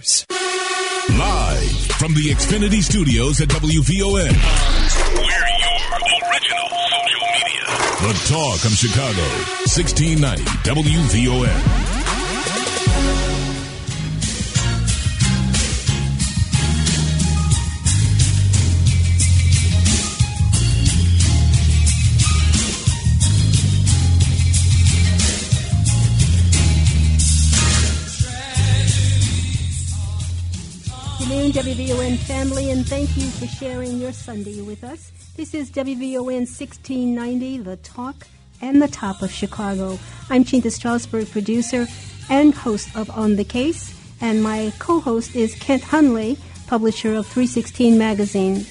News. Live from the Xfinity Studios at WVON. We're your original social media. The Talk of Chicago. 1690 WVON. WVON family, and thank you for sharing your Sunday with us. This is WVON 1690, the talk and the top of Chicago. I'm Chinta Strausberg, producer and host of On the Case, and my co host is Kent Hunley, publisher of 316 Magazine.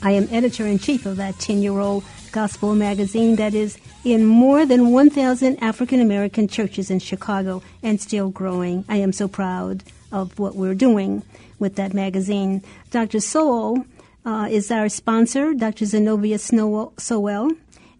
I am editor in chief of that 10 year old gospel magazine that is in more than 1,000 African American churches in Chicago and still growing. I am so proud of what we're doing with that magazine. Dr. Sowell uh, is our sponsor, Dr. Zenobia Sowell.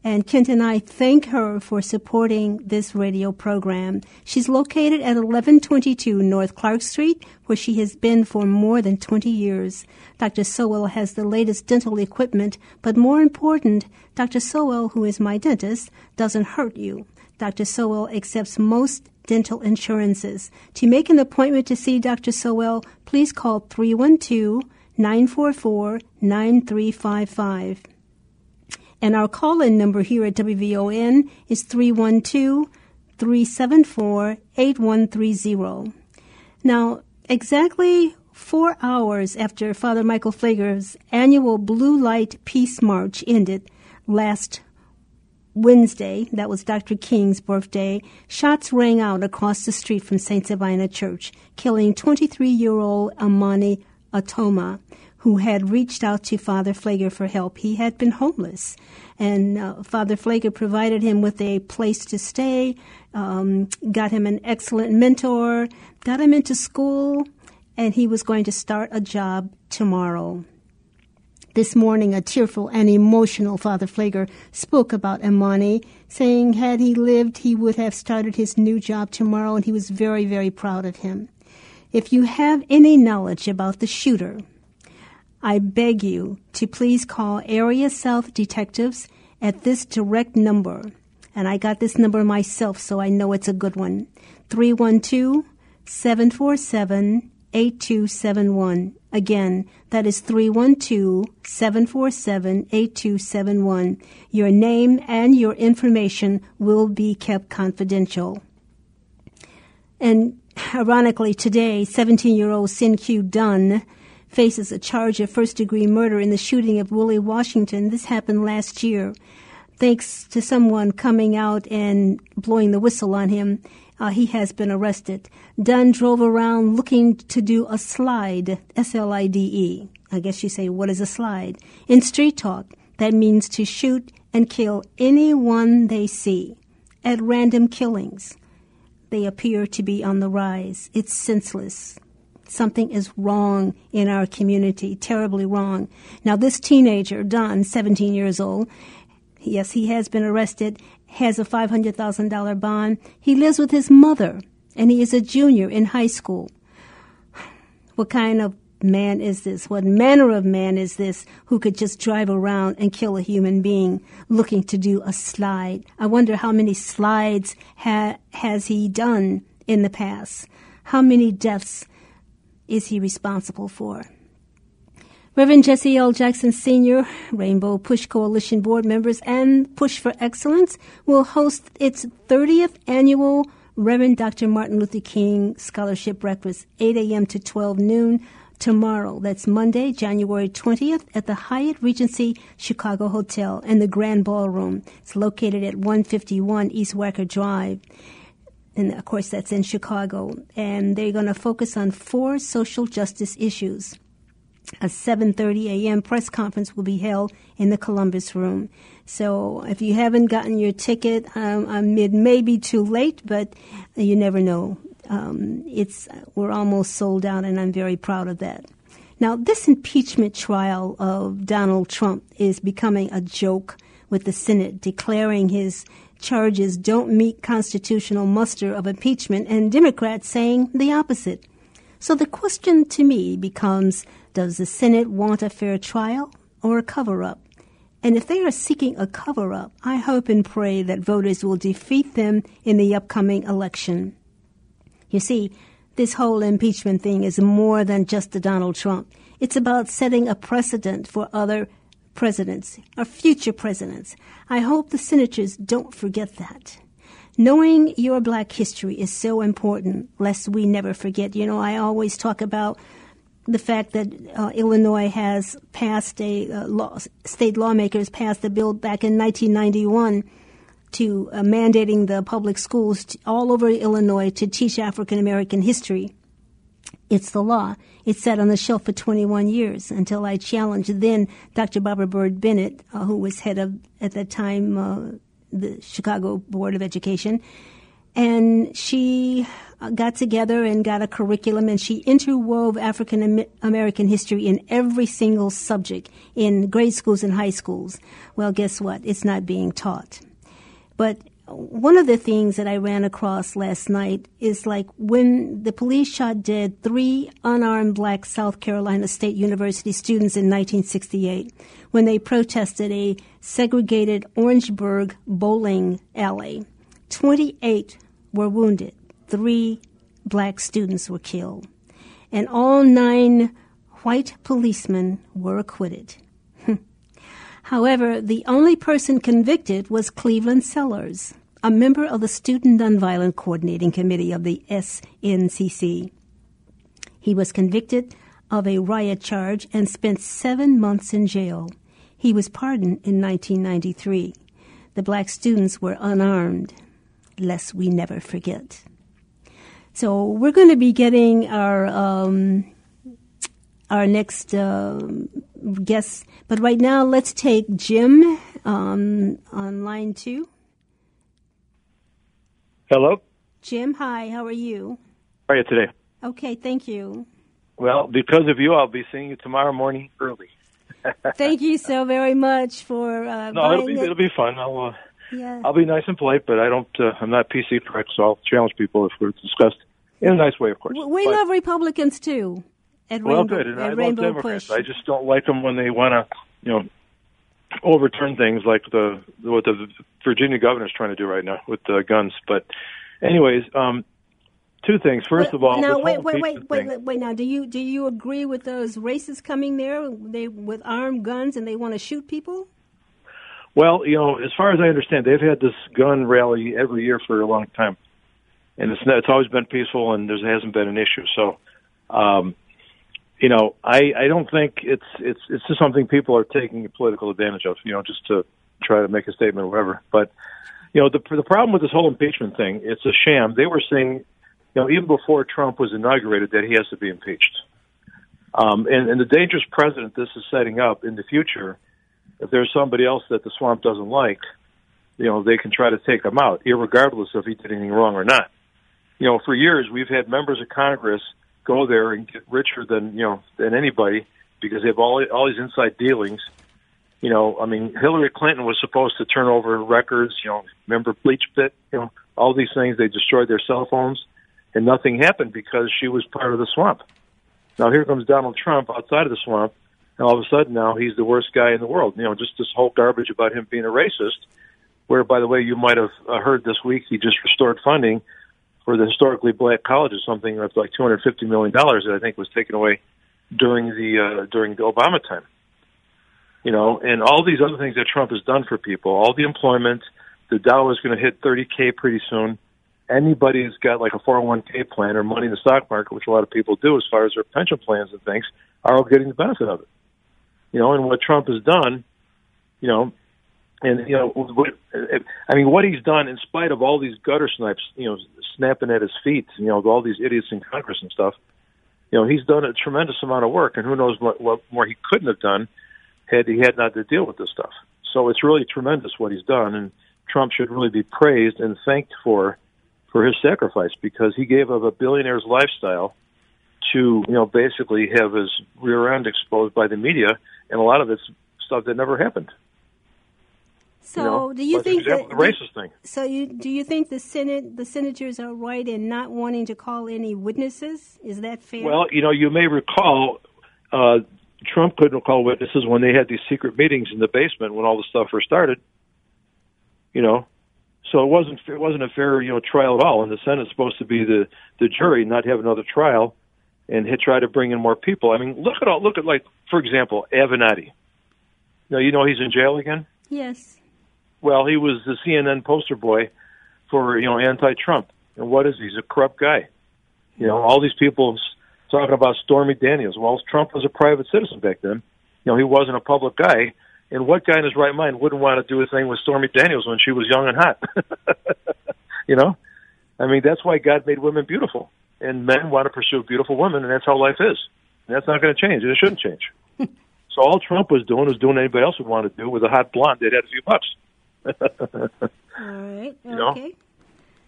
And Kent and I thank her for supporting this radio program. She's located at 1122 North Clark Street, where she has been for more than 20 years. Dr. Sowell has the latest dental equipment, but more important, Dr. Sowell, who is my dentist, doesn't hurt you. Dr. Sowell accepts most dental insurances. To make an appointment to see Dr. Sowell, please call 312 944 9355. And our call in number here at WVON is 312 374 8130. Now, exactly four hours after Father Michael Pfleger's annual Blue Light Peace March ended last Wednesday, that was Dr. King's birthday, shots rang out across the street from St. Sabina Church, killing 23 year old Amani Atoma, who had reached out to Father Pfleger for help. He had been homeless, and uh, Father Pfleger provided him with a place to stay, um, got him an excellent mentor, got him into school, and he was going to start a job tomorrow. This morning, a tearful and emotional Father Pfleger spoke about Imani, saying had he lived, he would have started his new job tomorrow, and he was very, very proud of him. If you have any knowledge about the shooter, I beg you to please call Area South Detectives at this direct number. And I got this number myself, so I know it's a good one 312 747 8271. Again, that is 312-747-8271. Your name and your information will be kept confidential. And ironically, today, 17-year-old Sin Q Dunn faces a charge of first-degree murder in the shooting of Willie Washington. This happened last year. Thanks to someone coming out and blowing the whistle on him, uh, he has been arrested. Dunn drove around looking to do a slide, S L I D E. I guess you say, what is a slide? In street talk, that means to shoot and kill anyone they see. At random killings, they appear to be on the rise. It's senseless. Something is wrong in our community, terribly wrong. Now, this teenager, Don, 17 years old, yes, he has been arrested has a $500,000 bond. He lives with his mother, and he is a junior in high school. What kind of man is this? What manner of man is this who could just drive around and kill a human being looking to do a slide? I wonder how many slides ha- has he done in the past? How many deaths is he responsible for? Reverend Jesse L. Jackson Sr., Rainbow Push Coalition board members, and Push for Excellence will host its 30th annual Reverend Dr. Martin Luther King Scholarship Breakfast, 8 a.m. to 12 noon tomorrow. That's Monday, January 20th at the Hyatt Regency Chicago Hotel in the Grand Ballroom. It's located at 151 East Wacker Drive. And of course, that's in Chicago. And they're going to focus on four social justice issues a 7:30 a.m. press conference will be held in the Columbus Room. So if you haven't gotten your ticket, um, um, it may be too late, but you never know. Um, it's we're almost sold out, and I'm very proud of that. Now, this impeachment trial of Donald Trump is becoming a joke with the Senate declaring his charges don't meet constitutional muster of impeachment, and Democrats saying the opposite. So the question to me becomes Does the Senate want a fair trial or a cover up? And if they are seeking a cover up, I hope and pray that voters will defeat them in the upcoming election. You see, this whole impeachment thing is more than just the Donald Trump. It's about setting a precedent for other presidents or future presidents. I hope the senators don't forget that. Knowing your black history is so important, lest we never forget. You know, I always talk about the fact that uh, Illinois has passed a uh, law, state lawmakers passed a bill back in 1991 to uh, mandating the public schools to, all over Illinois to teach African American history. It's the law. It sat on the shelf for 21 years until I challenged then Dr. Barbara Byrd-Bennett, uh, who was head of, at that time, uh, the Chicago Board of Education. And she uh, got together and got a curriculum and she interwove African American history in every single subject in grade schools and high schools. Well, guess what? It's not being taught. But one of the things that I ran across last night is like when the police shot dead three unarmed black South Carolina State University students in 1968 when they protested a segregated Orangeburg bowling alley. 28 were wounded. Three black students were killed. And all nine white policemen were acquitted. However, the only person convicted was Cleveland Sellers a member of the Student Nonviolent Coordinating Committee of the SNCC. He was convicted of a riot charge and spent seven months in jail. He was pardoned in 1993. The black students were unarmed, lest we never forget. So we're going to be getting our um, our next uh, guest, but right now let's take Jim um, on line two. Hello? Jim, hi, how are you? How are you today? Okay, thank you. Well, because of you, I'll be seeing you tomorrow morning early. thank you so very much for. Uh, no, it'll be the... it'll be fun. I'll uh, yeah. I'll be nice and polite, but I don't. Uh, I'm not PC correct, so I'll challenge people if we're discussed in a nice way, of course. We but, love Republicans too. At well, Rainbow, good. And I Rainbow love Democrats. Push. I just don't like them when they want to, you know, overturn things like the what the Virginia governor is trying to do right now with the guns. But anyways, um, two things. First of all, now wait, wait, wait, wait, wait, wait. Now, do you do you agree with those racists coming there? They with armed guns and they want to shoot people. Well, you know, as far as I understand, they've had this gun rally every year for a long time, and it's it's always been peaceful, and there hasn't been an issue. So, um, you know, I I don't think it's it's it's just something people are taking political advantage of. You know, just to try to make a statement or whatever. But you know, the the problem with this whole impeachment thing, it's a sham. They were saying, you know, even before Trump was inaugurated, that he has to be impeached. Um, and, and the dangerous precedent this is setting up in the future, if there's somebody else that the swamp doesn't like, you know, they can try to take him out, regardless if he did anything wrong or not. You know, for years we've had members of Congress go there and get richer than you know than anybody because they have all all these inside dealings you know, I mean, Hillary Clinton was supposed to turn over records. You know, remember Bleach Pit? You know, all these things. They destroyed their cell phones, and nothing happened because she was part of the swamp. Now here comes Donald Trump outside of the swamp, and all of a sudden now he's the worst guy in the world. You know, just this whole garbage about him being a racist. Where, by the way, you might have uh, heard this week he just restored funding for the historically black colleges, something that's like two hundred fifty million dollars that I think was taken away during the uh, during the Obama time you know, and all these other things that Trump has done for people, all the employment, the Dow is going to hit 30K pretty soon. Anybody who's got like a 401k plan or money in the stock market, which a lot of people do as far as their pension plans and things, are all getting the benefit of it. You know, and what Trump has done, you know, and you know, I mean, what he's done in spite of all these gutter snipes, you know, snapping at his feet, you know, all these idiots in Congress and stuff. You know, he's done a tremendous amount of work, and who knows what, what more he couldn't have done had he had not to deal with this stuff. So it's really tremendous what he's done, and Trump should really be praised and thanked for for his sacrifice because he gave up a billionaire's lifestyle to you know basically have his rear end exposed by the media, and a lot of it's stuff that never happened. So, you know? do you think example, that, the racist thing? So, you, do you think the Senate, the senators are right in not wanting to call any witnesses? Is that fair? Well, you know, you may recall uh, Trump couldn't call witnesses when they had these secret meetings in the basement when all the stuff first started. You know, so it wasn't it wasn't a fair you know trial at all. And the Senate's supposed to be the the jury, not have another trial, and hit, try to bring in more people. I mean, look at all look at like for example, Avenatti. Now you know he's in jail again. yes. Well, he was the CNN poster boy for you know anti-Trump, and what is he? he's a corrupt guy? You know, all these people talking about Stormy Daniels. Well, Trump was a private citizen back then. You know, he wasn't a public guy. And what guy in his right mind wouldn't want to do a thing with Stormy Daniels when she was young and hot? you know, I mean, that's why God made women beautiful, and men want to pursue beautiful women, and that's how life is. And that's not going to change, and it shouldn't change. so all Trump was doing was doing what anybody else would want to do with a hot blonde that had a few bucks. All right. know? Okay.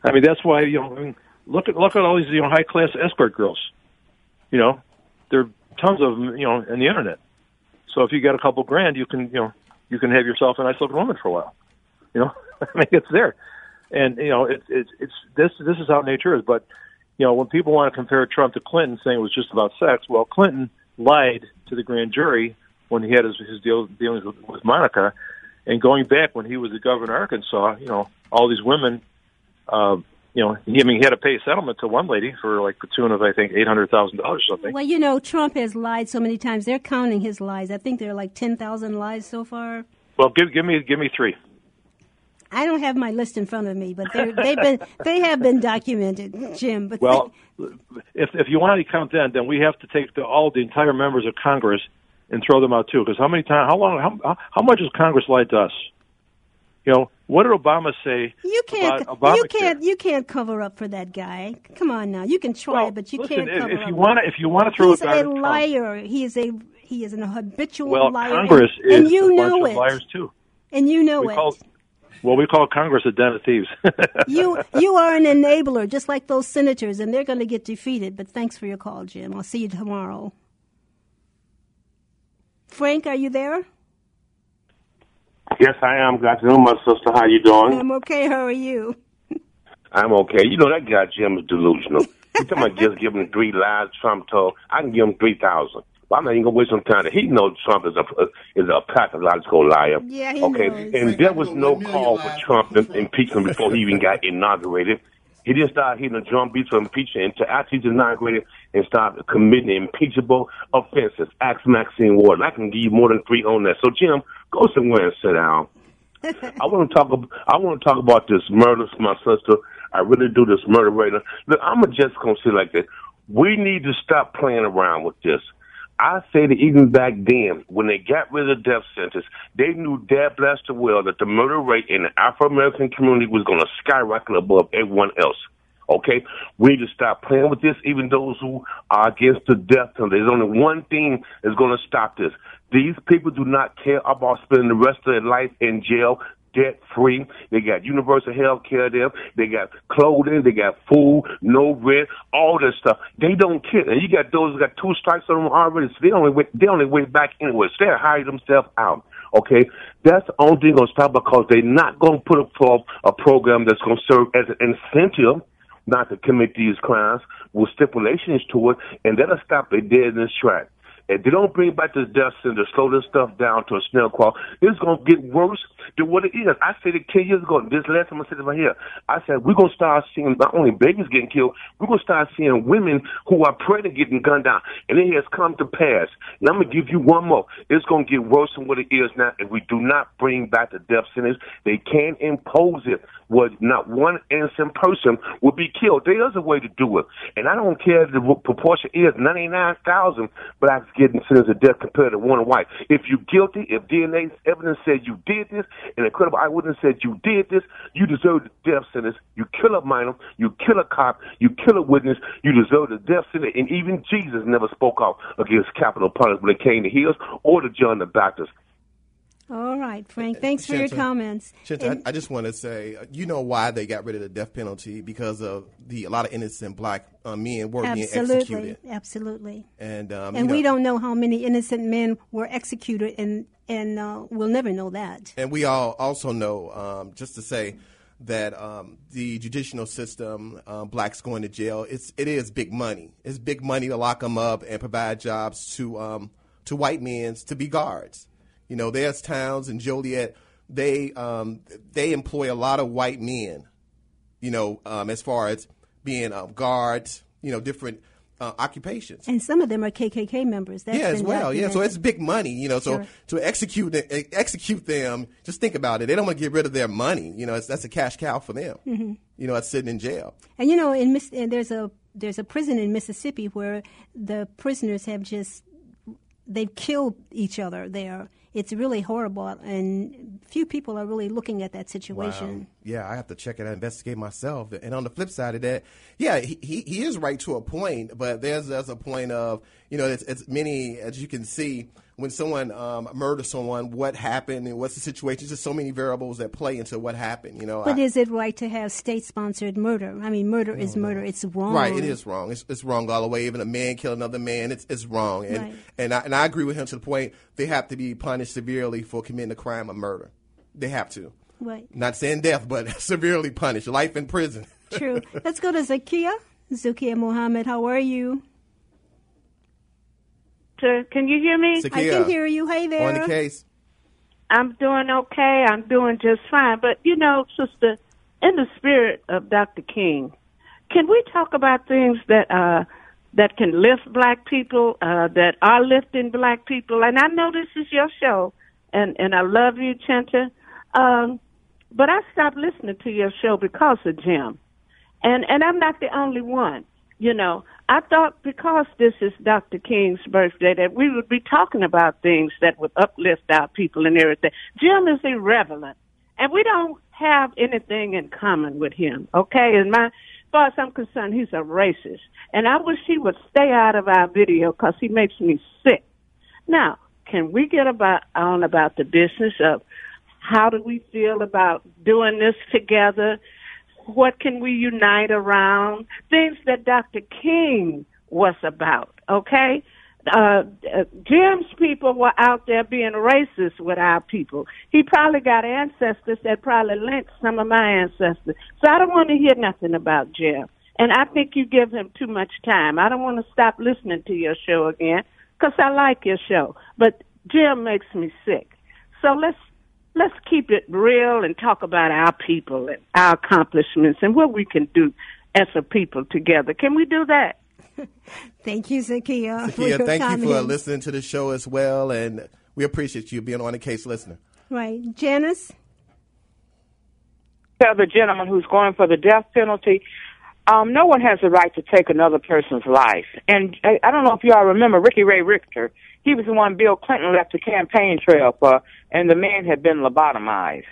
I mean, that's why you know. I mean, look at look at all these you know high class escort girls. You know, there are tons of them. You know, in the internet. So if you got a couple grand, you can you know you can have yourself a nice looking woman for a while. You know, I mean, it's there, and you know, it's it's it's this this is how nature is. But you know, when people want to compare Trump to Clinton, saying it was just about sex, well, Clinton lied to the grand jury when he had his his deal, dealings with, with Monica, and going back when he was the governor of Arkansas, you know, all these women uh, you know, he, I mean, he had to pay a settlement to one lady for like the tune of I think eight hundred thousand dollars or something. Well, you know, Trump has lied so many times. They're counting his lies. I think there are like 10,000 lies so far. Well, give give me give me three. I don't have my list in front of me, but they're, they've been they have been documented, Jim. But Well, if if you want to count that, then we have to take the, all the entire members of Congress and throw them out too. Because how many times, how long, how how much has Congress lied to us? You know, what did Obama say you can't you can't you can't cover up for that guy. Come on now, you can try, Well, but you listen, can't if, cover if up. you want to, if you want to throw He's a at Trump, liar. He is a he is an habitual well, liar, Congress and, is and you a know bunch it, of liars too. and you know We it. call, well, we call Congress a den of thieves. you you are an enabler, just like those senators, and they're going to get defeated. But thanks for your call, Jim. I'll see you tomorrow. Frank, are you there? Yes, I am. Got to know my sister. How you doing? I'm okay. How are you? I'm okay. You know that guy Jim is delusional. You talking about just giving him three lies Trump told? I can give him three thousand. But I'm not even gonna waste some time. He knows Trump is a is a pathological liar. Yeah, he okay, knows. and there was no call for Trump to impeach him before he even got inaugurated. He didn't start hitting the drum beats for impeachment until after he's inaugurated and stop committing impeachable offenses. Ask Maxine Ward. I can give you more than three on that. So Jim, go somewhere and sit down. I want to talk. I want to talk about this murder my sister. I really do this murder right now. Look, I'm just gonna say like this. We need to stop playing around with this. I say that even back then, when they got rid of the death sentence, they knew dead blessed well that the murder rate in the Afro American community was going to skyrocket above everyone else. Okay, we need to stop playing with this. Even those who are against the death penalty, there's only one thing that's going to stop this. These people do not care about spending the rest of their life in jail debt free. They got universal health care there. They got clothing. They got food, no rent, all this stuff. They don't care. And you got those who got two strikes on them already. So they only wait, they only wait back anyway. So they're hiding themselves out. Okay, that's the only thing gonna stop because they're not gonna put forth a program that's gonna serve as an incentive not to commit these crimes with stipulations to it, and that'll stop it dead in its track. If they don't bring back this death sentence, slow this stuff down to a snail crawl, it's going to get worse than what it is. I said it 10 years ago. This last time I said it right here. I said, we're going to start seeing not only babies getting killed, we're going to start seeing women who are pregnant getting gunned down. And it has come to pass. And I'm going to give you one more. It's going to get worse than what it is now if we do not bring back the death sentence. They can't impose it where not one innocent person will be killed. There is a way to do it. And I don't care the proportion is 99,000 blacks getting sentenced to death compared to one white. If you're guilty, if DNA evidence says you did this, and a credible eyewitness said you did this, you deserve the death sentence. You kill a minor, you kill a cop, you kill a witness, you deserve the death sentence. And even Jesus never spoke out against capital punishment when it came to his or the John the Baptist. All right, Frank. Thanks for your comments. I, I, just want to say, uh, you know why they got rid of the death penalty because of the a lot of innocent black uh, men were absolutely, being executed. Absolutely. And um, and know, we don't know how many innocent men were executed, and and uh, we'll never know that. And we all also know, um, just to say that um, the judicial system, uh, blacks going to jail, it's it is big money. It's big money to lock them up and provide jobs to um, to white men to be guards. You know, there's towns in Joliet. They um, they employ a lot of white men. You know, um, as far as being um, guards. You know, different uh, occupations. And some of them are KKK members. That's yeah, as well. Yeah, so it's big money. You know, so Sure. to execute execute them, just think about it. They don't want to get rid of their money. You know, it's, that's a cash cow for them. Mm-hmm. You know, it's sitting in jail. And you know, in and there's a there's a prison in Mississippi where the prisoners have just they've killed each other there. It's really horrible, and few people are really looking at that situation. Wow. Yeah, I have to check it out, investigate myself. And on the flip side of that, yeah, he, he, he is right to a point, but there's there's a point of you know, it's, it's many as you can see when someone um, murders someone, what happened and what's the situation. There's so many variables that play into what happened. You know, But I- is it right to have state-sponsored murder? I mean, murder is murder. It's wrong. Right, it is wrong. It's, it's wrong all the way. Even a man kill another man, it's, it's wrong. And Right. and I, and I agree with him to the point they have to be punished severely for committing a crime of murder. They have to. Right. Not saying death, but severely punished. Life in prison. True. Let's go to Zakia. Zakia Mohammed, how are you? Sir, Can you hear me? I can hear you. Hey there. On the case. I'm doing okay. I'm doing just fine. But you know, sister, in the spirit of Dr. King, can we talk about things that uh that can lift black people, uh that are lifting black people? And I know this is your show and and I love you, Chanta. Um but I stopped listening to your show because of Jim. And and I'm not the only one. You know, I thought because this is Dr. King's birthday that we would be talking about things that would uplift our people and everything. Jim is irrelevant, and we don't have anything in common with him. Okay, and my, as far as I'm concerned, he's a racist, and I wish he would stay out of our video because he makes me sick. Now, can we get about on about the business of how do we feel about doing this together? What can we unite around? Things that Dr. King was about, okay? Uh, Jim's people were out there being racist with our people. He probably got ancestors that probably linked some of my ancestors. So I don't want to hear nothing about Jim. And I think you give him too much time. I don't want to stop listening to your show again because I like your show. But Jim makes me sick. So let's let's keep it real and talk about our people and our accomplishments and what we can do as a people together. Can we do that? Thank you, Zakia. Zakia, thank you for listening to the show as well, and we appreciate you being on the case listener. Right. Janice? tell the gentleman who's going for the death penalty, um, no one has the right to take another person's life. And I, I don't know if y'all remember Ricky Ray Rector. He was the one Bill Clinton left the campaign trail for, and the man had been lobotomized.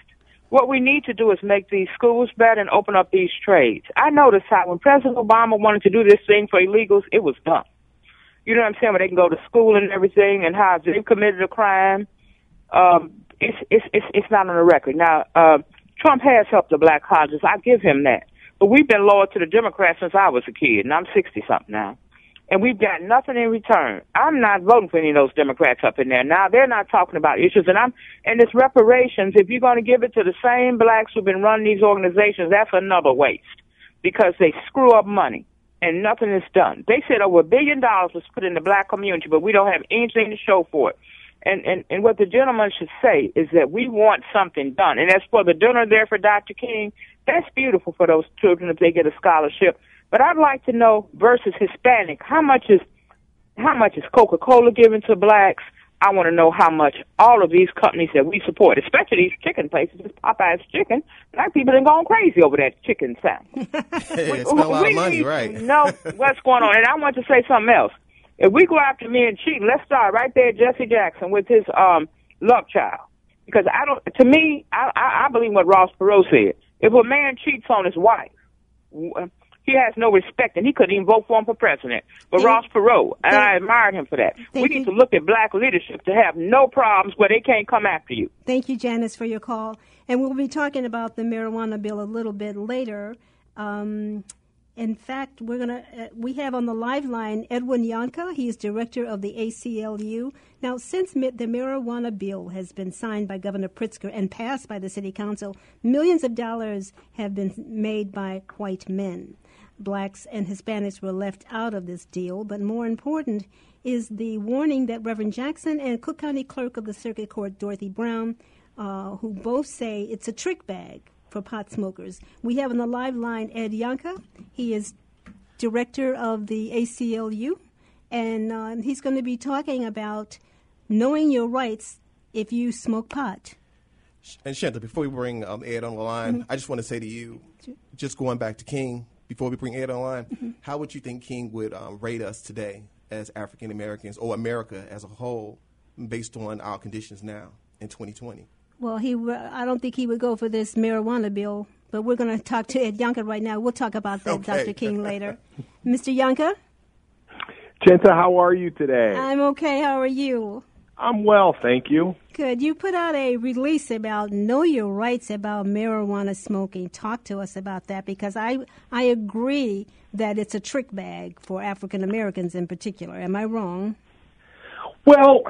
What we need to do is make these schools better and open up these trades. I noticed how when President Obama wanted to do this thing for illegals, it was done. You know what I'm saying? Where they can go to school and everything, and how they've committed a crime, um, it's it's it's it's not on the record. Now, uh, Trump has helped the black colleges. I give him that. But we've been loyal to the Democrats since I was a kid, and I'm sixty something now. And we've got nothing in return. I'm not voting for any of those Democrats up in there. Now they're not talking about issues, and I'm and it's reparations. If you're going to give it to the same blacks who've been running these organizations, that's another waste because they screw up money and nothing is done. They said over a billion dollars was put in the black community, but we don't have anything to show for it. And, and, and what the gentleman should say is that we want something done. And as for the dinner there for Dr. King, that's beautiful for those children if they get a scholarship. But I'd like to know versus Hispanic, how much is how much is Coca Cola given to blacks? I want to know how much all of these companies that we support, especially these chicken places, this Popeye's chicken, black people are going crazy over that chicken sound. Hey, spend a lot we of money, right? know what's going on. And I want to say something else. If we go after me and cheat, let's start right there, Jesse Jackson with his um love child. Because I don't. To me, I I, I believe what Ross Perot said. If a man cheats on his wife, he has no respect, and he couldn't even vote for him for president. But Ross Perot, and I admired him for that. We need you. to look at black leadership to have no problems where they can't come after you. Thank you, Janice, for your call. And we'll be talking about the marijuana bill a little bit later. Um, in fact, we're gonna uh, we have on the live line Edwin Yohnka. He is director of the ACLU. Now, since the marijuana bill has been signed by Governor Pritzker and passed by the City Council, millions of dollars have been made by white men. Blacks and Hispanics were left out of this deal, but more important is the warning that Reverend Jackson and Cook County Clerk of the Circuit Court Dorothy Brown, uh, who both say it's a trick bag for pot smokers. We have on the live line Ed Yohnka. He is director of the ACLU, and uh, he's going to be talking about knowing your rights if you smoke pot. And Shanta, before we bring um, Ed on the line, Mm-hmm. I just want to say to you, just going back to King, before we bring Ed on the line, Mm-hmm. how would you think King would um, rate us today as African Americans or America as a whole, based on our conditions now in 2020? Well, he uh, I don't think he would go for this marijuana bill, but we're going to talk to Ed Yohnka right now. We'll talk about that, Okay. Dr. King, later. Mr. Yohnka, Chenta, how are you today? I'm okay. How are you? I'm well, thank you. Good. You put out a release about know your rights about marijuana smoking. Talk to us about that because I I agree that it's a trick bag for African Americans in particular. Am I wrong? Well,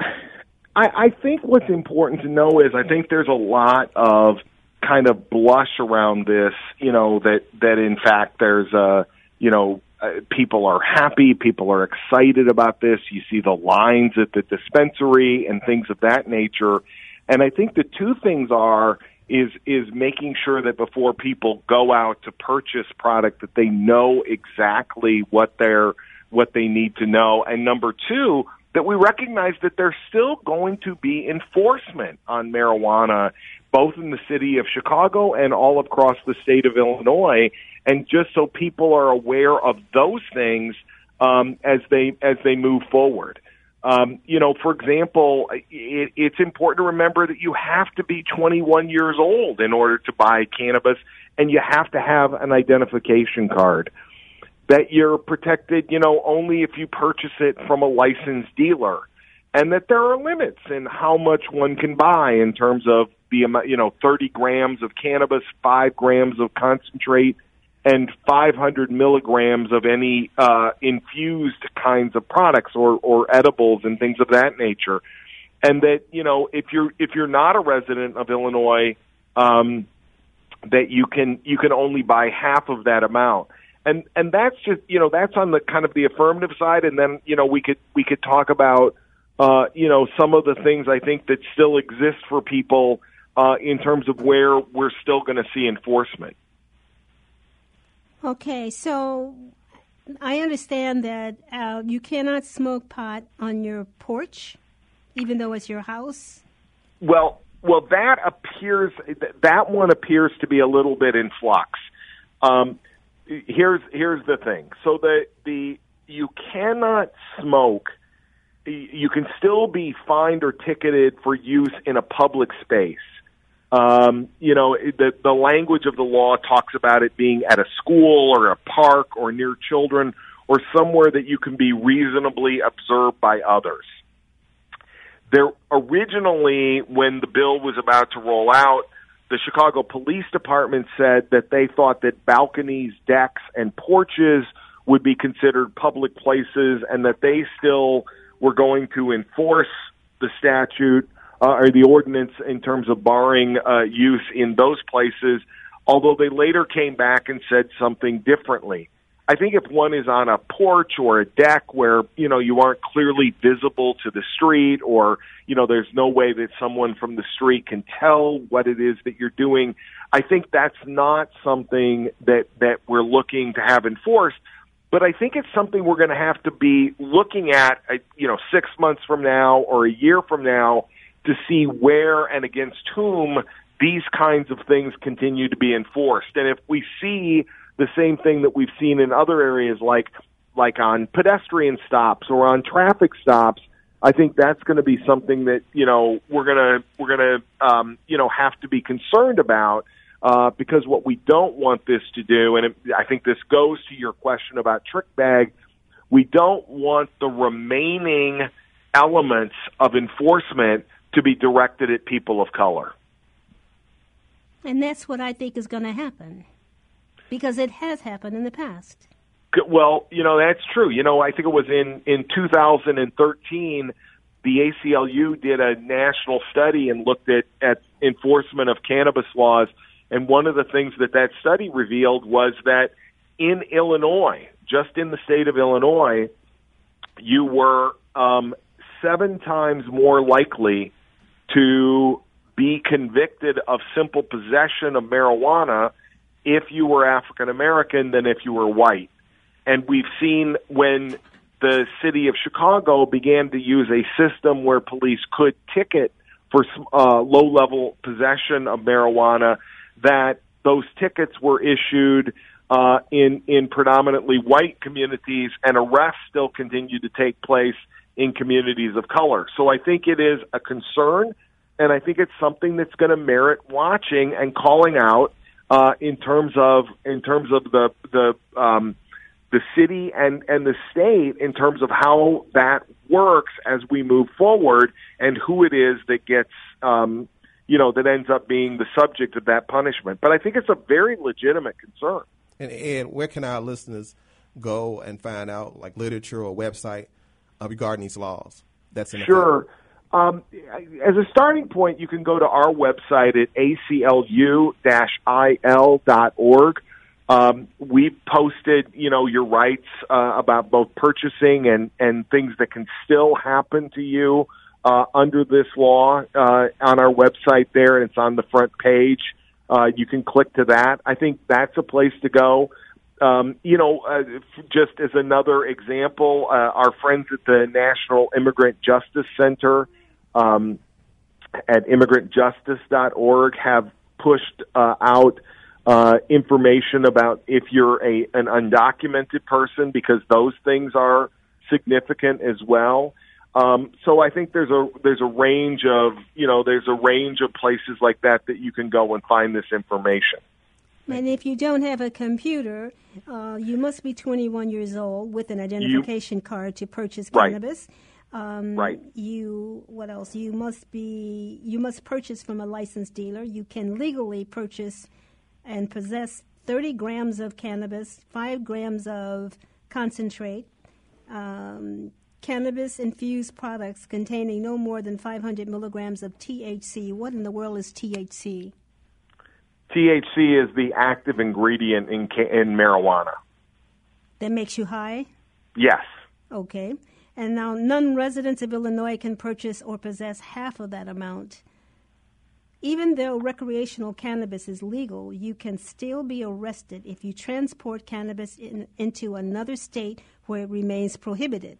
I, I think what's important to know is I think there's a lot of kind of blush around this. You know that that in fact there's a you know uh, people are happy, people are excited about this. You see the lines at the dispensary and things of that nature. And I think the two things are is is making sure that before people go out to purchase product that they know exactly what they're what they need to know. And number two, that we recognize that there's still going to be enforcement on marijuana, both in the city of Chicago and all across the state of Illinois. And just so people are aware of those things um, as they as they move forward. Um, you know, for example, it, it's important to remember that you have to be 21 years old in order to buy cannabis, and you have to have an identification card that you're protected, you know, only if you purchase it from a licensed dealer, and that there are limits in how much one can buy in terms of the amount, you know, 30 grams of cannabis, five grams of concentrate, and 500 milligrams of any uh, infused kinds of products or, or edibles and things of that nature. And that you know, if you're if you're not a resident of Illinois, um, that you can you can only buy half of that amount and and that's just you know that's on the kind of the affirmative side and then you know we could we could talk about uh you know some of the things i think that still exist for people uh in terms of where we're still going to see enforcement Okay, so I understand that uh, you cannot smoke pot on your porch, even though it's your house. Well, well, that appears that one appears to be a little bit in flux. Um, here's here's the thing. So the the you cannot smoke. You can still be fined or ticketed for use in a public space. Um, you know, the the language of the law talks about it being at a school or a park or near children or somewhere that you can be reasonably observed by others there originally when the bill was about to roll out the chicago police department said that they thought that balconies decks and porches would be considered public places and that they still were going to enforce the statute uh, or the ordinance in terms of barring uh, use in those places although they later came back and said something differently I think if one is on a porch or a deck where, you know, you aren't clearly visible to the street or, you know, there's no way that someone from the street can tell what it is that you're doing, I think that's not something that, that we're looking to have enforced. But I think it's something we're going to have to be looking at, uh, you know, six months from now or a year from now to see where and against whom these kinds of things continue to be enforced. And if we see the same thing that we've seen in other areas like like on pedestrian stops or on traffic stops I think that's going to be something that you know we're gonna we're gonna um, you know have to be concerned about Uh, because what we don't want this to do, and it, I think this goes to your question about trick bag, we don't want the remaining elements of enforcement to be directed at people of color. And that's what I think is going to happen because it has happened in the past. Well, you know, that's true. You know, I think it was in, in 2013, the ACLU did a national study and looked at, at enforcement of cannabis laws. And one of the things that that study revealed was that in Illinois, just in the state of Illinois, you were um, seven times more likely to be convicted of simple possession of marijuana if you were African American than if you were white. And we've seen when the city of Chicago began to use a system where police could ticket for uh, low level possession of marijuana, that those tickets were issued uh, in in predominantly white communities, and arrests still continue to take place in communities of color. So I think it is a concern, and I think it's something that's going to merit watching and calling out uh, in terms of in terms of the the um, the city and and the state in terms of how that works as we move forward and who it is that gets um, you know that ends up being the subject of that punishment. But I think it's a very legitimate concern. And, and where can our listeners go and find out, like literature or website uh, regarding these laws? That's in sure. Um, as a starting point, you can go to our website at aclu-il.org. Um, we posted, you know, your rights uh, about both purchasing and and things that can still happen to you uh, under this law uh, on our website. There, and it's on the front page. Uh, you can click to that. I think that's a place to go. Um, you know, uh, just as another example, uh, our friends at the National Immigrant Justice Center um, at immigrantjustice.org have pushed uh, out uh, information about if you're a an undocumented person because those things are significant as well. Um, so I think there's a there's a range of you know there's a range of places like that that you can go and find this information. And if you don't have a computer, uh, you must be 21 years old with an identification you, card to purchase cannabis. Right. Um, right. You what else? You must be you must purchase from a licensed dealer. You can legally purchase and possess 30 grams of cannabis, five grams of concentrate. Um, cannabis infused products containing no more than 500 milligrams of THC. What in the world is THC? THC is the active ingredient in in marijuana. That makes you high? Yes. Okay. And now non residents of Illinois can purchase or possess half of that amount. Even though recreational cannabis is legal, you can still be arrested if you transport cannabis in, into another state where it remains prohibited.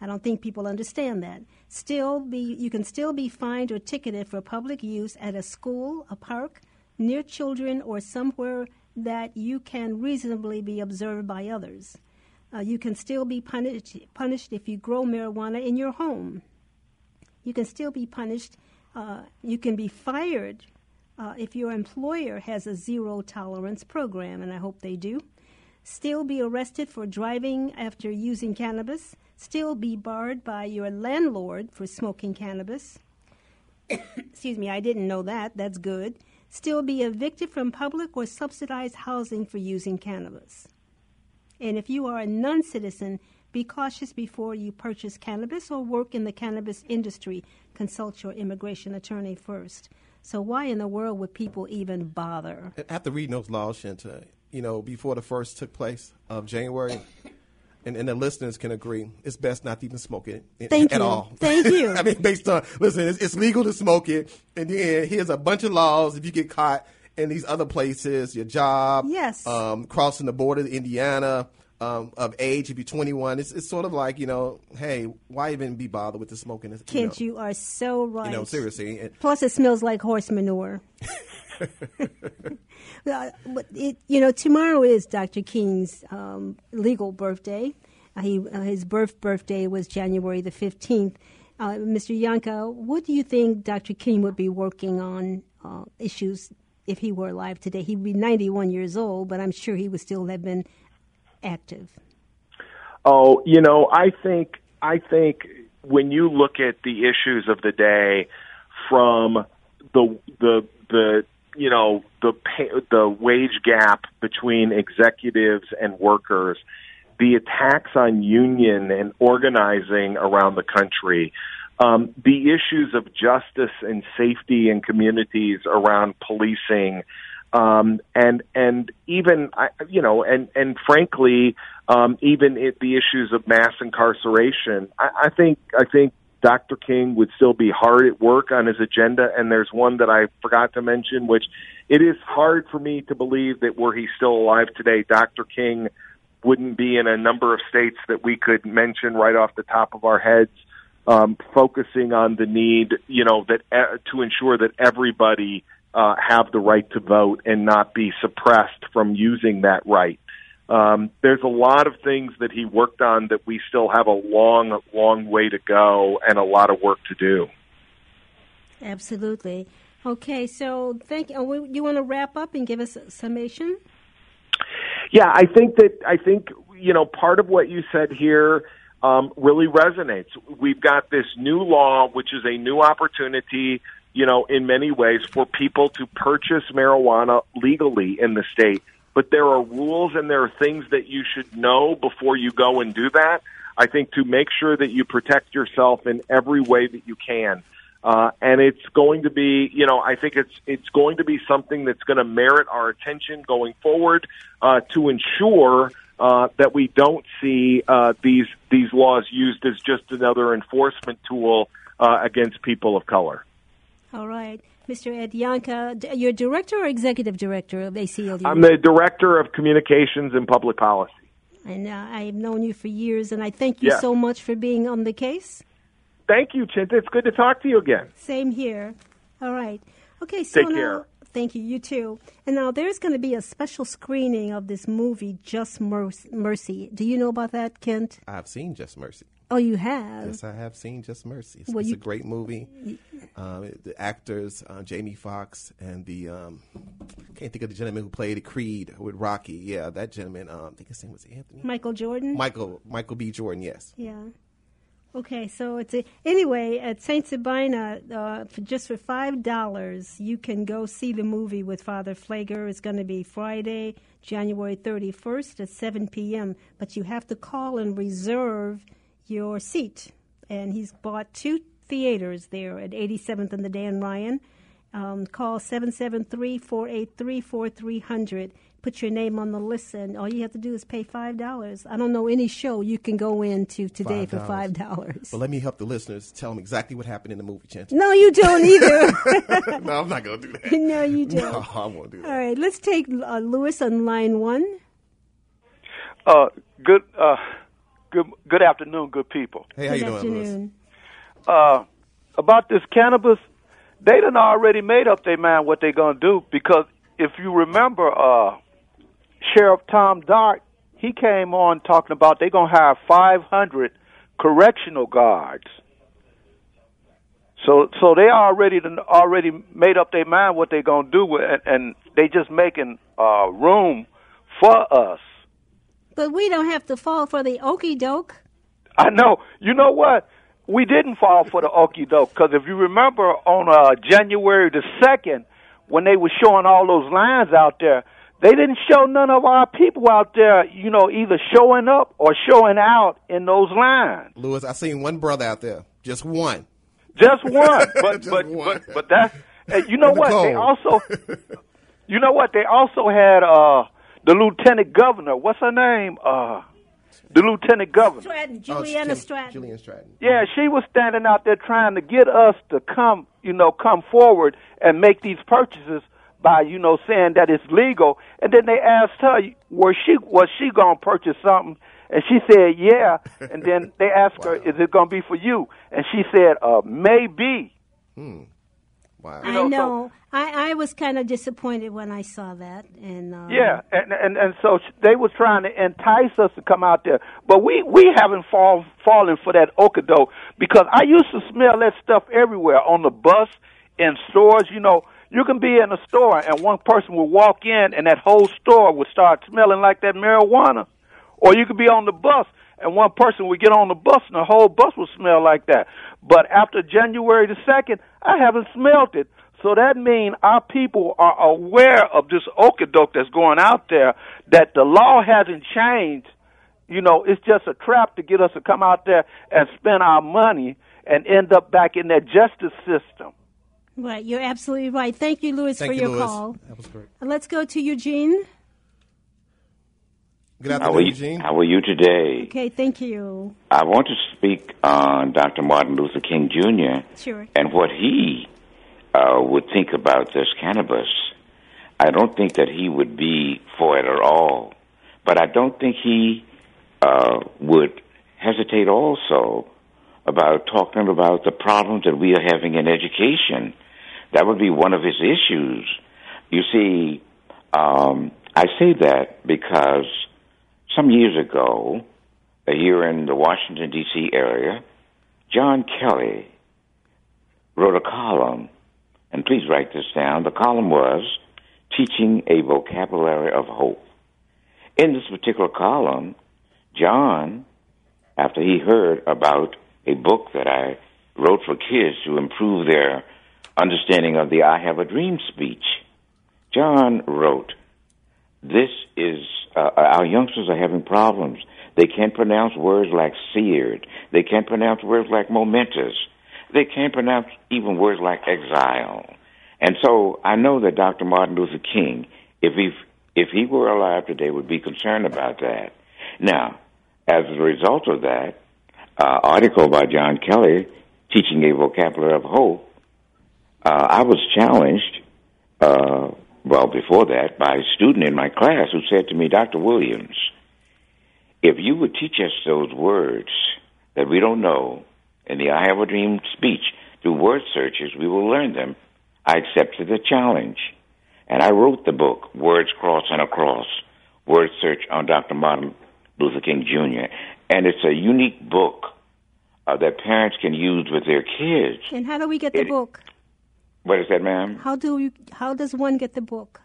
I don't think people understand that. Still be you can still be fined or ticketed for public use at a school, a park, near children, or somewhere that you can reasonably be observed by others. Uh, you can still be punished, punished if you grow marijuana in your home. You can still be punished. Uh, you can be fired uh, if your employer has a zero tolerance program, and I hope they do. Still be arrested for driving after using cannabis. Still be barred by your landlord for smoking cannabis. Excuse me, I didn't know that. That's good still be evicted from public or subsidized housing for using cannabis. And if you are a non citizen, be cautious before you purchase cannabis or work in the cannabis industry. Consult your immigration attorney first. So, why in the world would people even bother? After reading those laws, Shinta, you know, before the first took place of January, and, and the listeners can agree, it's best not to even smoke it Thank at you. all. Thank you. I mean, based on listen, it's, it's, legal to smoke it, and then here's a bunch of laws. If you get caught in these other places, your job, yes, um, crossing the border to Indiana. Um, of age, if you're 21, it's, it's sort of like you know, hey, why even be bothered with the smoking? You Kent, know, you are so right. You know, seriously. Plus, it smells like horse manure. but it, you know, tomorrow is Dr. King's um, legal birthday. Uh, he, uh, his birth birthday was January the 15th. Uh, Mr. Yohnka, what do you think Dr. King would be working on uh, issues if he were alive today. He'd be 91 years old, but I'm sure he would still have been active. Oh, you know, I think I think when you look at the issues of the day from the the the you know the pay, the wage gap between executives and workers, the attacks on union and organizing around the country, um, the issues of justice and safety in communities around policing, um, and and even you know, and and frankly, um, even it, the issues of mass incarceration. I, I think I think Dr. King would still be hard at work on his agenda, and there's one that I forgot to mention, which it is hard for me to believe that were he still alive today, Dr. King wouldn't be in a number of states that we could mention right off the top of our heads um, focusing on the need, you know, that uh, to ensure that everybody uh, have the right to vote and not be suppressed from using that right. Um, there's a lot of things that he worked on that we still have a long, long way to go and a lot of work to do. Absolutely. Okay, so thank you. You want to wrap up and give us a summation? Yeah, I think that I think you know part of what you said here um, really resonates. We've got this new law, which is a new opportunity, you know, in many ways for people to purchase marijuana legally in the state. But there are rules and there are things that you should know before you go and do that. I think to make sure that you protect yourself in every way that you can. Uh, and it's going to be, you know, I think it's it's going to be something that's going to merit our attention going forward uh, to ensure uh, that we don't see uh, these these laws used as just another enforcement tool uh, against people of color. All right. Mr. Ed Yohnka, you're director or executive director of ACLU? I'm the director of communications and public policy. And uh, I've known you for years, and I thank you yeah. so much for being on the case. Thank you, Chinta. It's good to talk to you again. Same here. All right. Okay, so Take now, care. Thank you. You too. And now there's going to be a special screening of this movie, Just Mercy. Do you know about that, Kent? I've seen Just Mercy. Oh, you have? Yes, I have seen Just Mercy. It's, well, it's you, a great movie. Um, the actors, uh, Jamie Foxx and the um, can't think of the gentleman who played Creed with Rocky. Yeah, that gentleman. Um, I think his name was Anthony. Michael Jordan. Michael Michael B. Jordan. Yes. Yeah. Okay, so it's a, anyway at Saint Sabina uh, for just for five dollars you can go see the movie with Father Pfleger. It's going to be Friday, January thirty first at seven p.m. But you have to call and reserve your seat. And he's bought two theaters there at 87th and the Dan Ryan. Um, call 773 483 4300 put your name on the list, and all you have to do is pay five dollars. I don't know any show you can go into today $5. for five dollars. But let me help the listeners tell them exactly what happened in the movie, Chance. No, you don't either. no, I'm not going to do that. No, you don't. No, I won't do that. All right, let's take uh, Lewis on line one. Uh, good, uh, good, good afternoon, good people. Hey, how good you doing. Lewis? Uh, about this cannabis, they done already made up their mind what they're gonna do because if you remember, uh, Sheriff Tom Dart, he came on talking about they're going to hire 500 correctional guards. So, so they already already made up their mind what they're going to do, with, and, and they just making uh, room for us. But we don't have to fall for the okey doke. I know. You know what? We didn't fall for the okey doke because if you remember on uh, January the second, when they were showing all those lines out there, they didn't show none of our people out there, you know, either showing up or showing out in those lines. Lewis, I seen one brother out there, just one. Just one, but Just but, one. but but that's and you know In the what? They also, you know what? They also had uh the lieutenant governor. What's her name? Uh, the lieutenant governor. Stratton, Oh, Juliana Kim- Stratton. Julian Stratton. Yeah, she was standing out there trying to get us to come, you know, come forward and make these purchases by, you know, saying that it's legal. And then they asked her, was she was she gonna purchase something? And she said, yeah. And then they asked her, is it gonna be for you? And she said, uh, maybe. Wow. I know, so- I, I was kind of disappointed when I saw that, and uh, Yeah, and and and so they were trying to entice us to come out there, but we we haven't fall fallen for that okadoke because I used to smell that stuff everywhere on the bus, in stores. You know, You can be in a store and one person will walk in and that whole store would start smelling like that marijuana. Or you could be on the bus and one person would get on the bus and the whole bus would smell like that. But after January the 2nd, I haven't smelled it. So that means our people are aware of this okadoke that's going out there, that the law hasn't changed. You know, it's just a trap to get us to come out there and spend our money and end up back in that justice system. Right, you're absolutely right. Thank you, Louis, Thank for you, your Louis. call. That was great. Let's go to Eugene. Good How afternoon, are you, Eugene. how are you today? Okay, thank you. I want to speak on Dr. Martin Luther King Jr. Sure. and what he uh, would think about this cannabis. I don't think that he would be for it at all, but I don't think he uh, would hesitate also about talking about the problems that we are having in education. That would be one of his issues. You see, um, I say that because some years ago, uh, here in the Washington, D.C. area, John Kelly wrote a column, and please write this down. The column was Teaching a Vocabulary of Hope. In this particular column, John, after he heard about a book that I wrote for kids to improve their understanding of the I Have a Dream speech, John wrote, This is, uh, our youngsters are having problems. They can't pronounce words like seared. They can't pronounce words like momentous. They can't pronounce even words like exile. And so I know that Dr. Martin Luther King, if he if he were alive today, would be concerned about that. Now, as a result of that uh, article by John Kelly, teaching a vocabulary of hope, uh, I was challenged. Uh, well, before that, by a student in my class who said to me, Dr. Williams, if you would teach us those words that we don't know in the I Have a Dream speech through word searches, we will learn them. I accepted the challenge. And I wrote the book, Words Cross and Across, Word Search on Dr. Martin Luther King Jr. And it's a unique book uh, that parents can use with their kids. And how do we get the It- book? What is that, ma'am? How do you, how does one get the book?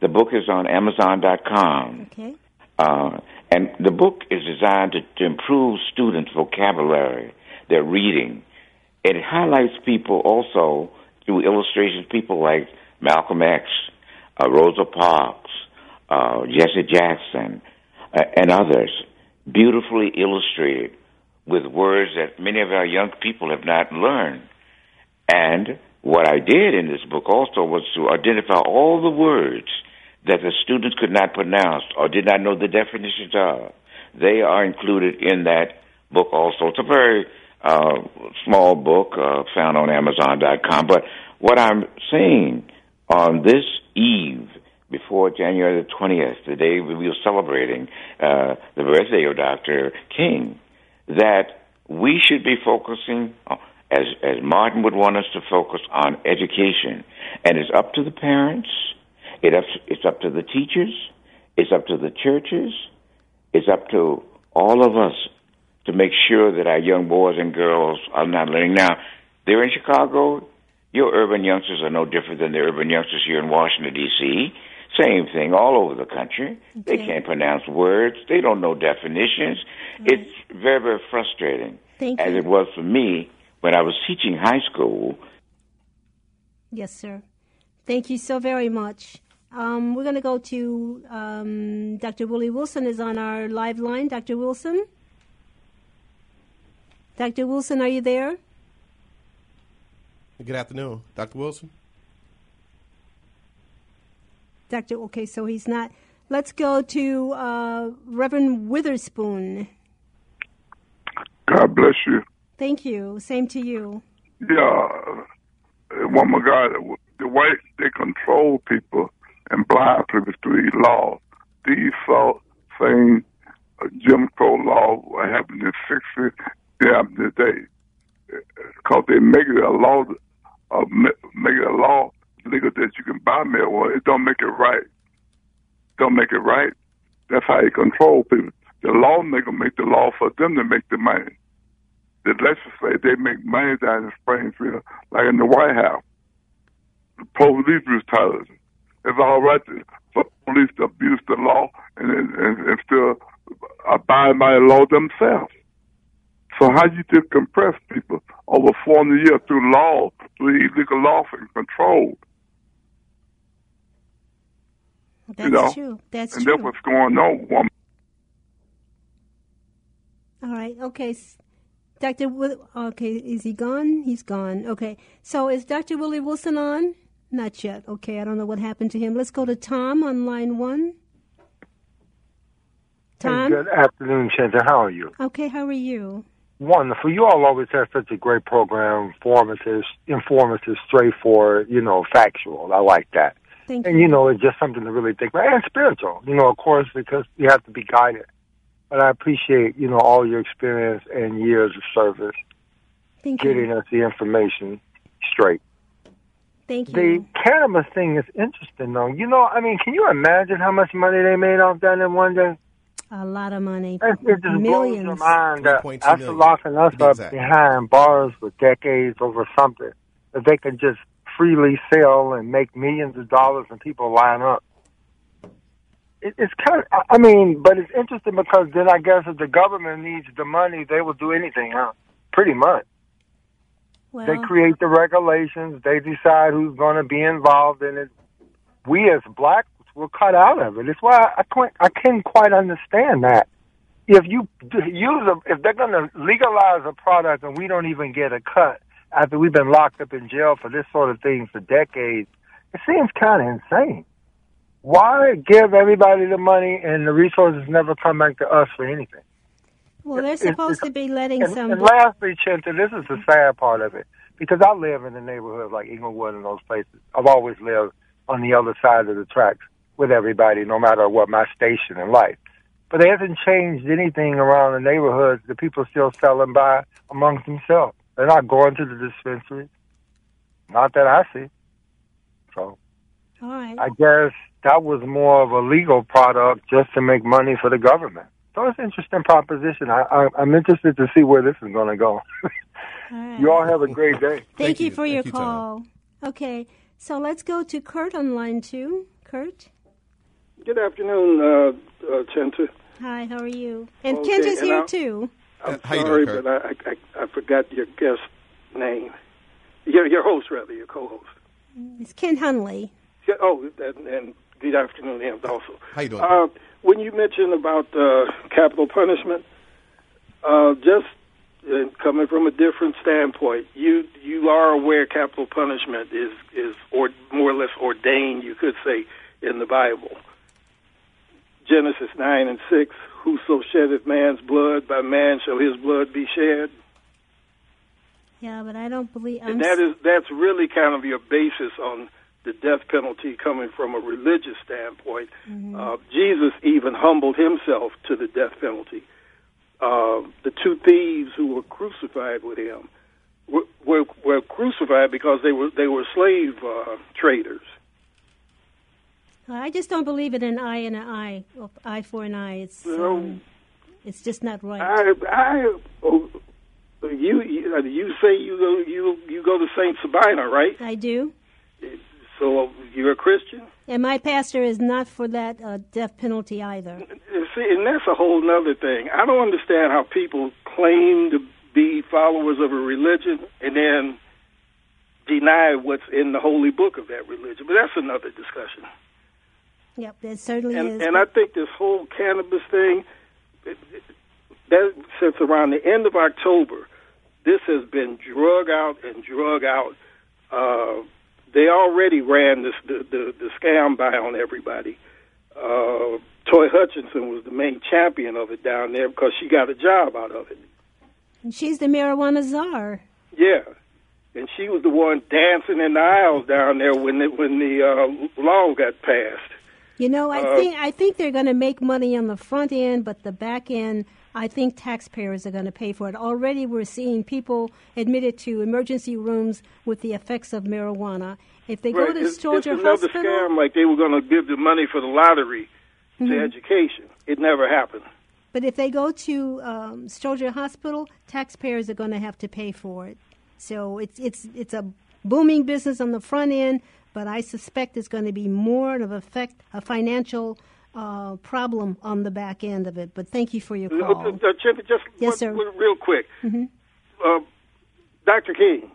The book is on Amazon.com. Okay. Uh, and the book is designed to, to improve students' vocabulary, their reading. It highlights people also through illustrations, people like Malcolm X, uh, Rosa Parks, uh, Jesse Jackson, uh, and others, beautifully illustrated with words that many of our young people have not learned. And what I did in this book also was to identify all the words that the students could not pronounce or did not know the definitions of. They are included in that book also. It's a very uh, small book uh, found on Amazon.com. But what I'm saying on this eve before January the 20th, the day we were celebrating uh, the birthday of Dr. King, that we should be focusing, as, as Martin would want us to focus on education. And it's up to the parents, it up, it's up to the teachers, it's up to the churches, it's up to all of us to make sure that our young boys and girls are not learning. Now, they're in Chicago. Your urban youngsters are no different than the urban youngsters here in Washington, D.C. Same thing all over the country. They can't pronounce words. They don't know definitions. It's very, very frustrating, Thank as you. it was for me when I was teaching high school. Yes, sir. Thank you so very much. Um, we're going to go to um, Dr. Willie Wilson is on our live line. Dr. Wilson? Dr. Wilson, are you there? Good afternoon, Dr. Wilson. Dr. Okay, so he's not. Let's go to uh, Reverend Witherspoon. God bless you. Thank you. Same to you. Yeah, uh, woman God, the way they control people and blind people through laws. These so same uh, Jim Crow law happened in sixty yeah today, because they make it a law, uh, make it a law legal that you can buy marijuana. It don't make it right. Don't make it right. That's how you control people. The lawmaker make the law for them to make the money the legislature they make money down in Springfield, like in the White House. The police brutality. It's all right for police to abuse the law and, and, and still abide by the law themselves. So how do you just compress people over 400 years through law, through illegal law and control? That's you know? true. That's and true. that's what's going on, woman. All right. Okay. Dr. Will- okay, is he gone? He's gone. Okay. So is Dr. Willie Wilson on? Not yet. Okay. I don't know what happened to him. Let's go to Tom on line one. Tom? Hey, good afternoon, Chinta. How are you? Okay. How are you? Wonderful. You all always have such a great program, informative, informative, straightforward, you know, factual. I like that. Thank and, you know, it's just something to really think about. And spiritual, you know, of course, because you have to be guided. But I appreciate, you know, all your experience and years of service Thank getting you. us the information straight. Thank you. The cannabis thing is interesting, though. You know, I mean, can you imagine how much money they made off that in one day? A lot of money. It, it just Millions. blows your mind that after million, locking us to up exact. behind bars for decades over something, that they can just freely sell and make millions of dollars and people line up. It, it's kind of, I- mean, but it's interesting because then I guess if the government needs the money, they will do anything, huh? Pretty much. Well, They create the regulations. They decide who's going to be involved in it. We as blacks were cut out of it. It's why I can't, I can't quite understand that. If you d- use a, if they're going to legalize a product and we don't even get a cut after we've been locked up in jail for this sort of thing for decades, it seems kind of insane. Why give everybody the money and the resources never come back to us for anything? well, they're supposed to be letting And, some. and lastly, Chinta, this is the sad part of it because I live in the neighborhood like Inglewood and those places. I've always lived on the other side of the tracks with everybody, no matter what my station in life. But they haven't changed anything around the neighborhoods. The people still selling by amongst themselves. They're not going to the dispensary. Not that I see. So All right. I guess that was more of a legal product just to make money for the government. So it's an interesting proposition. I, I, I'm interested to see where this is going to go. All right. you all have a great day. Thank, Thank you, you. for Thank your you, Tom. call. Okay, so let's go to Kurt on line two. Kurt, Good afternoon, uh, uh, Chinta. hi, how are you? And Okay, Kent is here I'll- too. I'm Uh, how you sorry, doing, Kurt? but I, I, I forgot your guest name. Your, your host, rather, your co-host. It's Ken Hunley. Yeah, Oh, and, and good afternoon to him also. How you doing? Uh, when you mentioned about uh, capital punishment, uh, just uh, coming from a different standpoint, you you are aware capital punishment is is or more or less ordained, you could say, in the Bible. Genesis nine and six: Whoso sheddeth man's blood, by man shall his blood be shed. Yeah, but I don't believe. I'm And that is that's really kind of your basis on the death penalty coming from a religious standpoint. Uh, Jesus even humbled himself to the death penalty. Uh, the two thieves who were crucified with him were, were, were crucified because they were they were slave uh, traders. I just don't believe in an eye and an eye, or eye for an eye. It's um, it's just not right. I, I, oh, you, you, you say you go, you, you go to Saint Sabina, right? I do, So you're a Christian. and my pastor is not for that uh, death penalty either. See, and that's a whole nother thing. I don't understand how people claim to be followers of a religion and then deny what's in the holy book of that religion. But that's another discussion. Yep, that certainly And is. and I think this whole cannabis thing, it, it, that since around the end of October, this has been drug out and drug out. Uh, they already ran this the, the the scam by on everybody. Uh, Toi Hutchinson was the main champion of it down there because she got a job out of it. And she's the marijuana czar. Yeah, and she was the one dancing in the aisles down there when the, when the uh, law got passed. You know, I Uh, think I think they're going to make money on the front end, but the back end, I think taxpayers are going to pay for it. Already, we're seeing people admitted to emergency rooms with the effects of marijuana. If they go to it's, Stroger it's another Hospital, scam like they were going to give the money for the lottery to Mhm. education. It never happened. but if they go to um, Stroger Hospital, taxpayers are going to have to pay for it. So it's it's it's a booming business on the front end, but I suspect it's going to be more of effect a financial uh, problem on the back end of it. But thank you for your No, call. uh, uh, Chip, just Yes, one- sir. one real quick. hmm Uh, Dr. King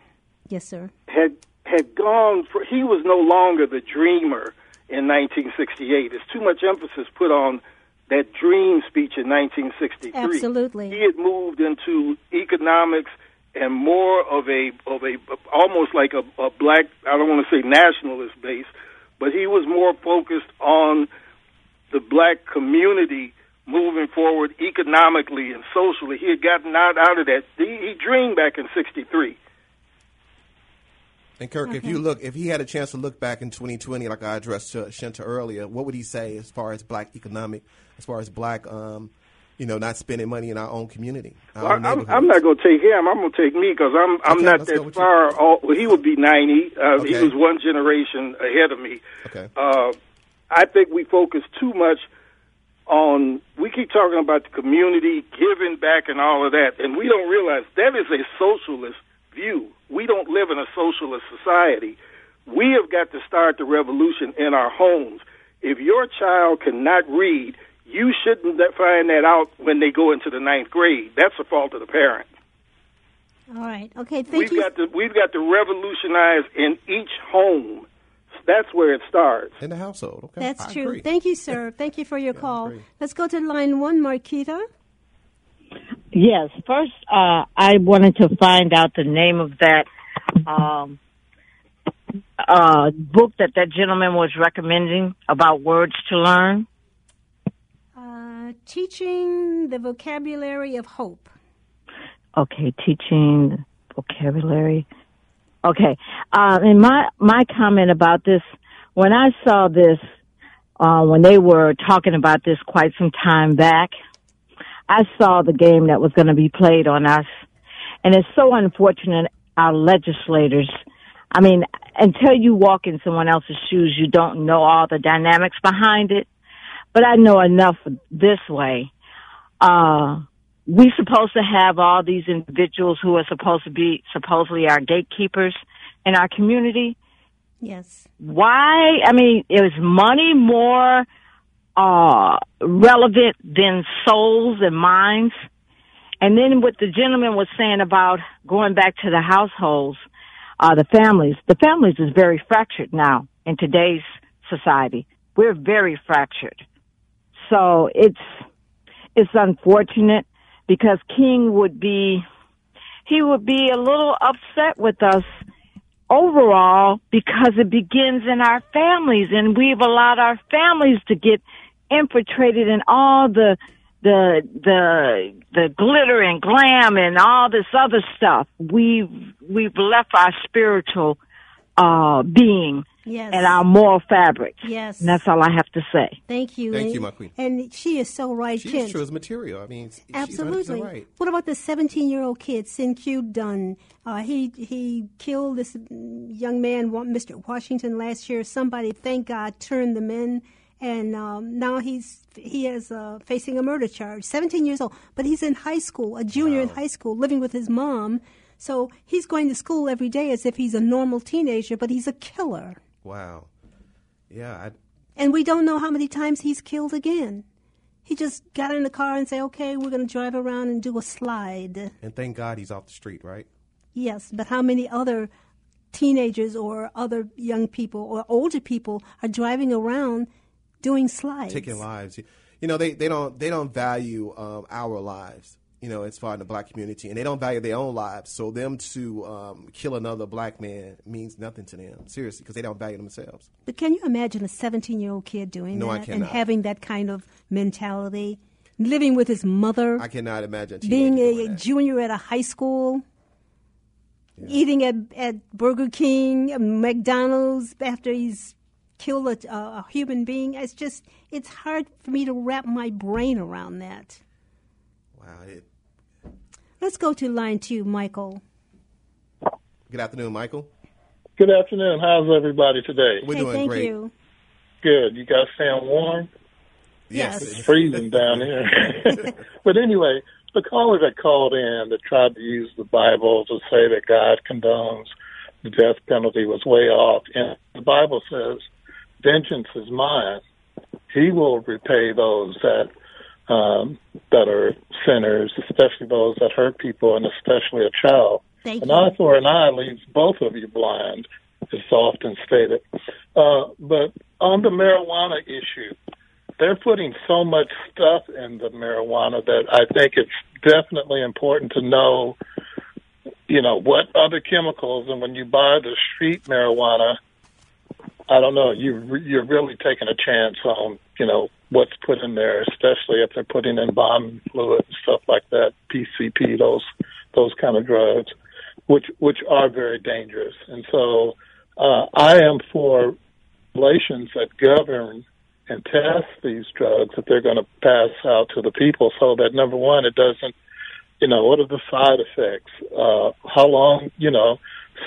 Yes, sir. had had gone for he was no longer the dreamer in 1968. There's too much emphasis put on that dream speech in 1963. Absolutely. He had moved into economics and more of a of a almost like a, a black I don't want to say nationalist base, but he was more focused on the black community moving forward economically and socially. He had gotten out out of that. He, he dreamed back in '63. And Kirk, if you look, if he had a chance to look back in 2020, like I addressed to Chinta earlier, what would he say as far as black economic, as far as black, um, you know, not spending money in our own community? Our Well, own I'm. I'm not going to take him. I'm going to take me because I'm I'm Okay, not that with you. far. All, well, he would be 90. Uh, He was one generation ahead of me. Okay. Uh, I think we focus too much on. We keep talking about the community giving back and all of that, and we don't realize that is a socialist view. We don't live in a socialist society. We have got to start the revolution in our homes. If your child cannot read, you shouldn't find that out when they go into the ninth grade. That's the fault of the parent. All right. Okay. Thank we've you. got to we've got to revolutionize in each home. That's where it starts. In the household, okay. That's I true. agree. Thank you, sir. Thank you for your call. Let's go to line one, Marquita. Yes. First, uh, I wanted to find out the name of that um, uh, book that that gentleman was recommending about words to learn. Uh, teaching the vocabulary of hope. Okay, teaching vocabulary. Okay, uh, and my my comment about this when I saw this uh, when they were talking about this quite some time back, I saw the game that was going to be played on us, and it's so unfortunate our legislators. I mean, until you walk in someone else's shoes, you don't know all the dynamics behind it. But I know enough this way. Uh, we supposed to have all these individuals who are supposed to be supposedly our gatekeepers in our community. Yes. Why? I mean, is money more uh, relevant than souls and minds? And then what the gentleman was saying about going back to the households, uh, the families, the families is very fractured now in today's society. We're very fractured. So it's, it's unfortunate because King would be, he would be a little upset with us overall because it begins in our families and we've allowed our families to get infiltrated in all the the the the glitter and glam and all this other stuff. We've we've left our spiritual uh being Yes. and our moral fabric. Yes. And that's all I have to say. Thank you. Thank and, you, my queen. And she is so right, She's Kent. true as material. I mean, she's 100% Absolutely. right. What about the 17 year old kid, Sinq Dunn? Uh, he he killed this young man, Mr. Washington, last year. Somebody, thank God, turned them in, and um, now he's he is uh, facing a murder charge. 17 years old, but he's in high school, a junior in high school, living with his mom. So he's going to school every day as if he's a normal teenager, but he's a killer. Wow. Yeah, I, And we don't know how many times he's killed again. He just got in the car and said, okay, we're going to drive around and do a slide. and thank God he's off the street, right? Yes, but how many other teenagers or other young people or older people are driving around doing slides? taking lives. You know, they, they don't they don't value um, our lives. You know, as far in the black community, and they don't value their own lives. So them to um, kill another black man means nothing to them. Seriously, because they don't value themselves. But can you imagine a 17 year old kid doing No, I that and having that kind of mentality? Living with his mother, I cannot imagine. being a junior at a high school, eating at, at Burger King, McDonald's after he's killed a, a human being. It's just, it's hard for me to wrap my brain around that. Wow. It, Let's go to line two, Michael. good afternoon, Michael. Good afternoon. How's everybody today? We're hey, doing thank great. you. Good. You guys staying warm? Yes. It's freezing down here. but anyway, the caller that called in that tried to use the Bible to say that God condones the death penalty was way off. And the Bible says, "Vengeance is mine; He will repay those that um, that are sinners, especially those that hurt people, and especially a child. Thank an you. eye for an eye leaves both of you blind." It's often stated. Uh, but on the marijuana issue, they're putting so much stuff in the marijuana that I think it's definitely important to know, you know, what other chemicals. And when you buy the street marijuana, I don't know, you you're really taking a chance on, you know, what's put in there, especially if they're putting in bomb fluid and stuff like that, PCP, those those kind of drugs, which which are very dangerous. And so, uh, I am for regulations that govern and test these drugs that they're going to pass out to the people so that number one, it doesn't, you know, what are the side effects? Uh, how long, you know,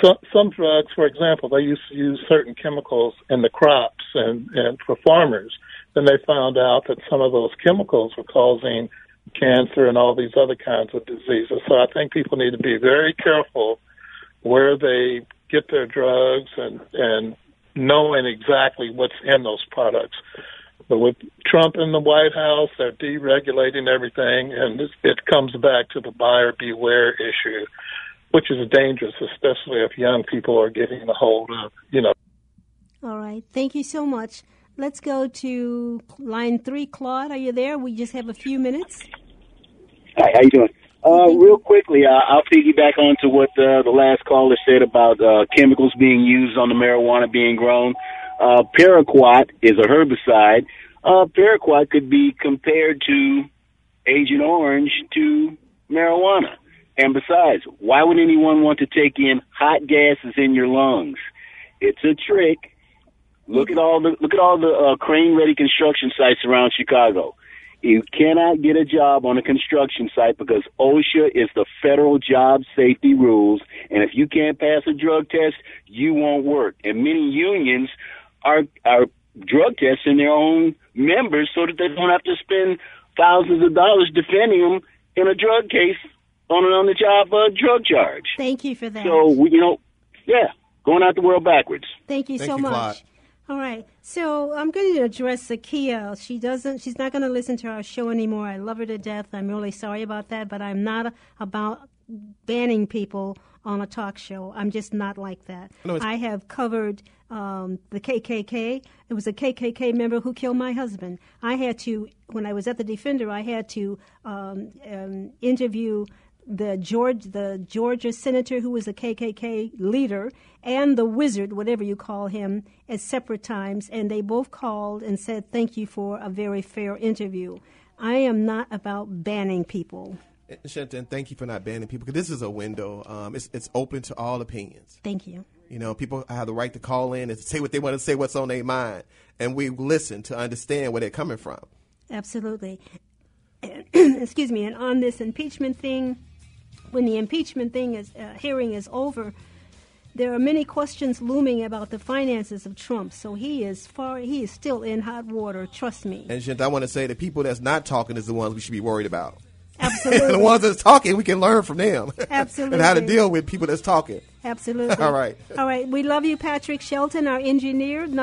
some, some drugs, for example, they used to use certain chemicals in the crops and, and for farmers. Then they found out that some of those chemicals were causing cancer and all these other kinds of diseases. So I think people need to be very careful where they get their drugs and, and knowing exactly what's in those products. But with Trump in the White House, they're deregulating everything, and it comes back to the buyer beware issue, which is dangerous, especially if young people are getting a hold of, you know. All right. Thank you so much. Let's go to line three. Claude, are you there? We just have a few minutes. Hi, how you doing? Uh, real quickly, uh, I'll piggyback on to what uh, the last caller said about uh, chemicals being used on the marijuana being grown. Uh, paraquat is a herbicide. Uh, paraquat could be compared to Agent Orange to marijuana. And besides, why would anyone want to take in hot gases in your lungs? It's a trick. Look at all the look at all the uh, crane ready construction sites around Chicago. You cannot get a job on a construction site because OSHA is the federal job safety rules, and if you can't pass a drug test, you won't work. And many unions are are drug testing their own members so that they don't have to spend thousands of dollars defending them in a drug case on an on the job uh, drug charge. Thank you for that. So you know, yeah, going out the world backwards. Thank you Thank so you, much. Claude. All right. So I'm going to address Zakia. She doesn't. She's not going to listen to our show anymore. I love her to death. I'm really sorry about that, but I'm not about banning people on a talk show. I'm just not like that. No, I have covered um, the KKK. It was a KKK member who killed my husband. I had to, when I was at the Defender, I had to um, um, interview the George, the Georgia senator who was a KKK leader, and the wizard, whatever you call him, at separate times, and they both called and said thank you for a very fair interview. I am not about banning people. Chinta, thank you for not banning people because this is a window. Um, it's it's open to all opinions. Thank you. You know, people have the right to call in and say what they want to say, what's on their mind, and we listen to understand where they're coming from. Absolutely. Excuse me. And on this impeachment thing, when the impeachment thing is uh, hearing is over, there are many questions looming about the finances of Trump. So he is far. He is still in hot water. Trust me. And Chinta, I want to say the people that's not talking is the ones we should be worried about. Absolutely. the ones that's talking, we can learn from them. Absolutely. and how to deal with people that's talking. Absolutely. All right. All right. We love you, Patrick Shelton, our engineer. Nothing